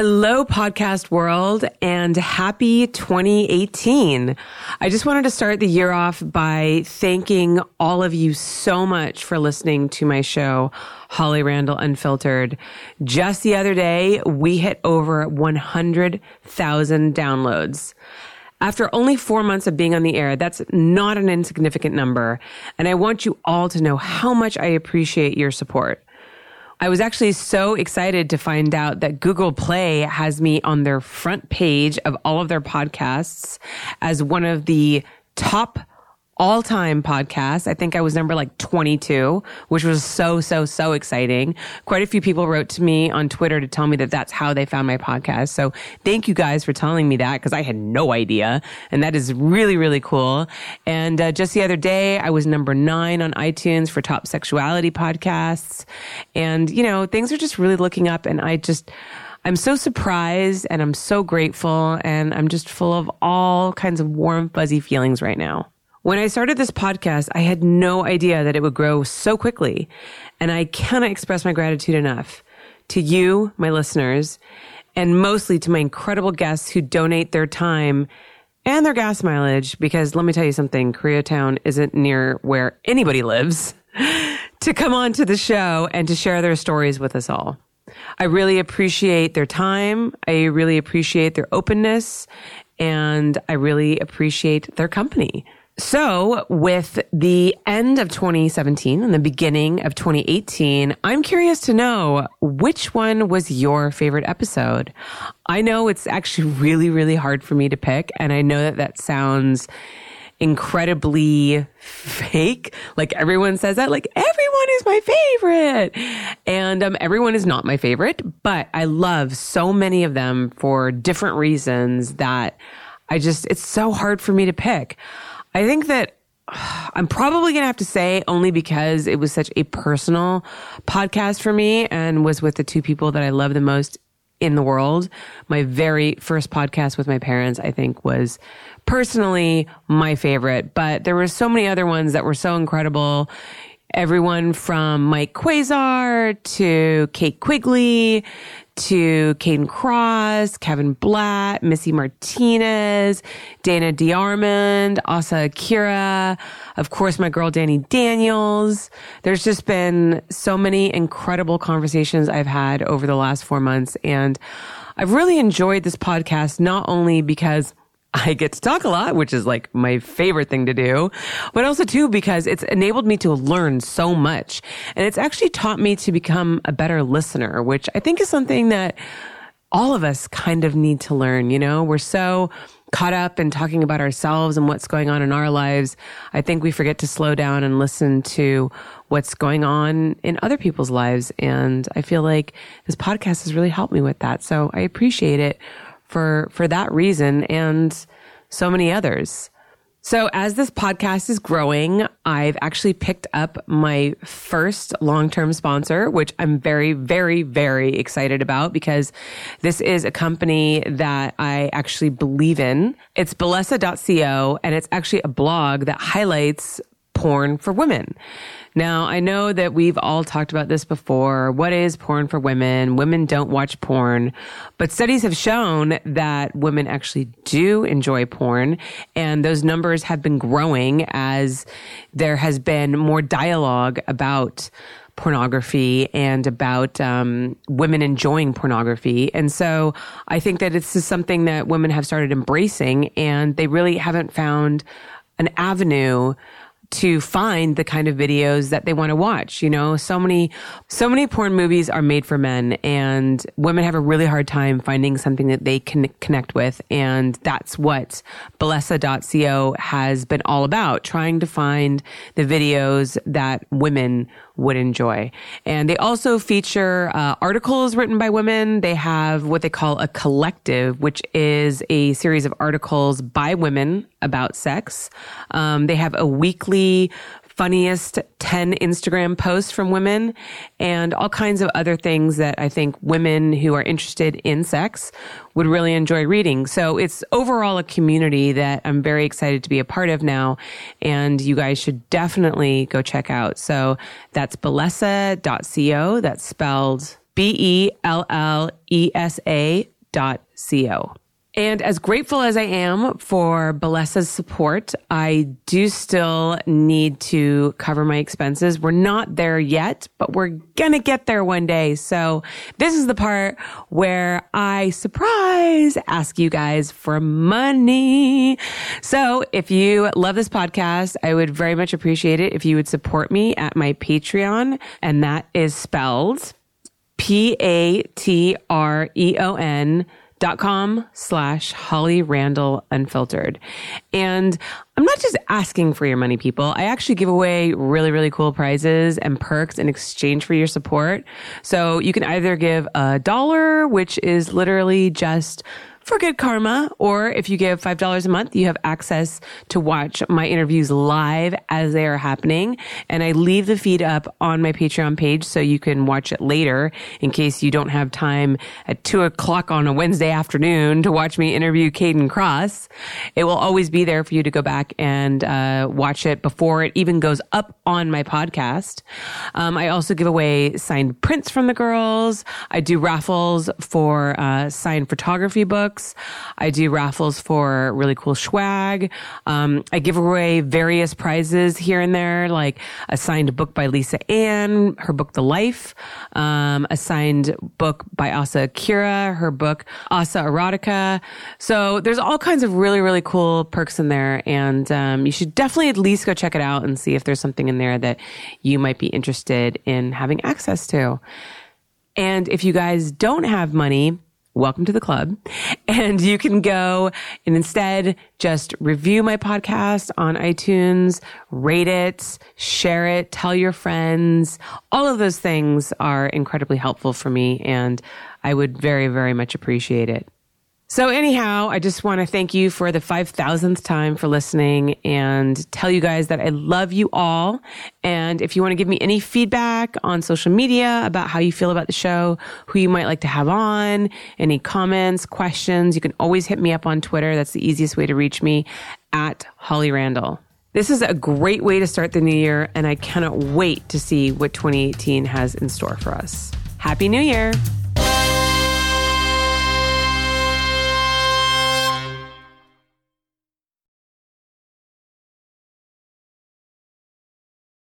Hello, podcast world, and happy 2018. I just wanted to start the year off by thanking all of you so much for listening to my show, Holly Randall Unfiltered. Just the other day, we hit over 100,000 downloads. After only four months of being on the air, that's not an insignificant number. And I want you all to know how much I appreciate your support. I was actually so excited to find out that Google Play has me on their front page of all of their podcasts as one of the top all time podcast. I think I was number like 22, which was so, so, so exciting. Quite a few people wrote to me on Twitter to tell me that that's how they found my podcast. So thank you guys for telling me that because I had no idea. And that is really, really cool. And uh, just the other day, I was number nine on iTunes for top sexuality podcasts. And, you know, things are just really looking up. And I just, I'm so surprised and I'm so grateful and I'm just full of all kinds of warm, fuzzy feelings right now. When I started this podcast, I had no idea that it would grow so quickly. And I cannot express my gratitude enough to you, my listeners, and mostly to my incredible guests who donate their time and their gas mileage. Because let me tell you something, Koreatown isn't near where anybody lives to come on to the show and to share their stories with us all. I really appreciate their time. I really appreciate their openness and I really appreciate their company. So, with the end of 2017 and the beginning of 2018, I'm curious to know which one was your favorite episode. I know it's actually really, really hard for me to pick, and I know that that sounds incredibly fake. Like everyone says that, like everyone is my favorite. And um, everyone is not my favorite, but I love so many of them for different reasons that I just, it's so hard for me to pick. I think that I'm probably going to have to say only because it was such a personal podcast for me and was with the two people that I love the most in the world. My very first podcast with my parents, I think was personally my favorite, but there were so many other ones that were so incredible. Everyone from Mike Quasar to Kate Quigley to Kayden Kross, Kevin Blatt, Missy Martinez, Dana DeArmond, Asa Akira, of course, my girl Dani Daniels. There's just been so many incredible conversations I've had over the last four months. And I've really enjoyed this podcast, not only because I get to talk a lot, which is like my favorite thing to do, but also too because it's enabled me to learn so much. And it's actually taught me to become a better listener, which I think is something that all of us kind of need to learn. You know, we're so caught up in talking about ourselves and what's going on in our lives. I think we forget to slow down and listen to what's going on in other people's lives. And I feel like this podcast has really helped me with that. So I appreciate it for, for that reason and so many others. So as this podcast is growing, I've actually picked up my first long-term sponsor, which I'm very, very, very excited about because this is a company that I actually believe in. It's Bellesa.co and it's actually a blog that highlights porn for women. Now, I know that we've all talked about this before. What is porn for women? Women don't watch porn, but studies have shown that women actually do enjoy porn. And those numbers have been growing as there has been more dialogue about pornography and about um, women enjoying pornography. And so I think that this is something that women have started embracing and they really haven't found an avenue to find the kind of videos that they want to watch. You know, so many, so many porn movies are made for men and women have a really hard time finding something that they can connect with. And that's what Bellesa.co has been all about, trying to find the videos that women would enjoy. And they also feature uh, articles written by women. They have what they call a collective, which is a series of articles by women about sex. Um, they have a weekly funniest 10 Instagram posts from women and all kinds of other things that I think women who are interested in sex would really enjoy reading. So it's overall a community that I'm very excited to be a part of now. And you guys should definitely go check out. So that's Bellesa.co. That's spelled B E L L E S A dot C O. And as grateful as I am for Bellesa's support, I do still need to cover my expenses. We're not there yet, but we're gonna get there one day. So this is the part where I surprise ask you guys for money. So if you love this podcast, I would very much appreciate it if you would support me at my Patreon. And that is spelled P A T R E O N dot com slash Holly Randall Unfiltered. And I'm not just asking for your money, people. I actually give away really, really cool prizes and perks in exchange for your support. So you can either give a dollar, which is literally just for good karma. Or if you give $5 a month, you have access to watch my interviews live as they are happening. And I leave the feed up on my Patreon page so you can watch it later in case you don't have time at two o'clock on a Wednesday afternoon to watch me interview Kayden Kross. It will always be there for you to go back and uh, watch it before it even goes up on my podcast. Um, I also give away signed prints from the girls. I do raffles for uh, signed photography books I do raffles for really cool swag. Um, I give away various prizes here and there, like a signed book by Lisa Ann, her book The Life, um, a signed book by Asa Akira, her book Asa Erotica. So there's all kinds of really, really cool perks in there. And um, you should definitely at least go check it out and see if there's something in there that you might be interested in having access to. And if you guys don't have money, welcome to the club. And you can go and instead just review my podcast on iTunes, rate it, share it, tell your friends. All of those things are incredibly helpful for me. And I would very, very much appreciate it. So anyhow, I just want to thank you for the 5000th time for listening and tell you guys that I love you all. And if you want to give me any feedback on social media about how you feel about the show, who you might like to have on, any comments, questions, you can always hit me up on Twitter. That's the easiest way to reach me at Holly Randall. This is a great way to start the new year, and I cannot wait to see what 2018 has in store for us. Happy New Year!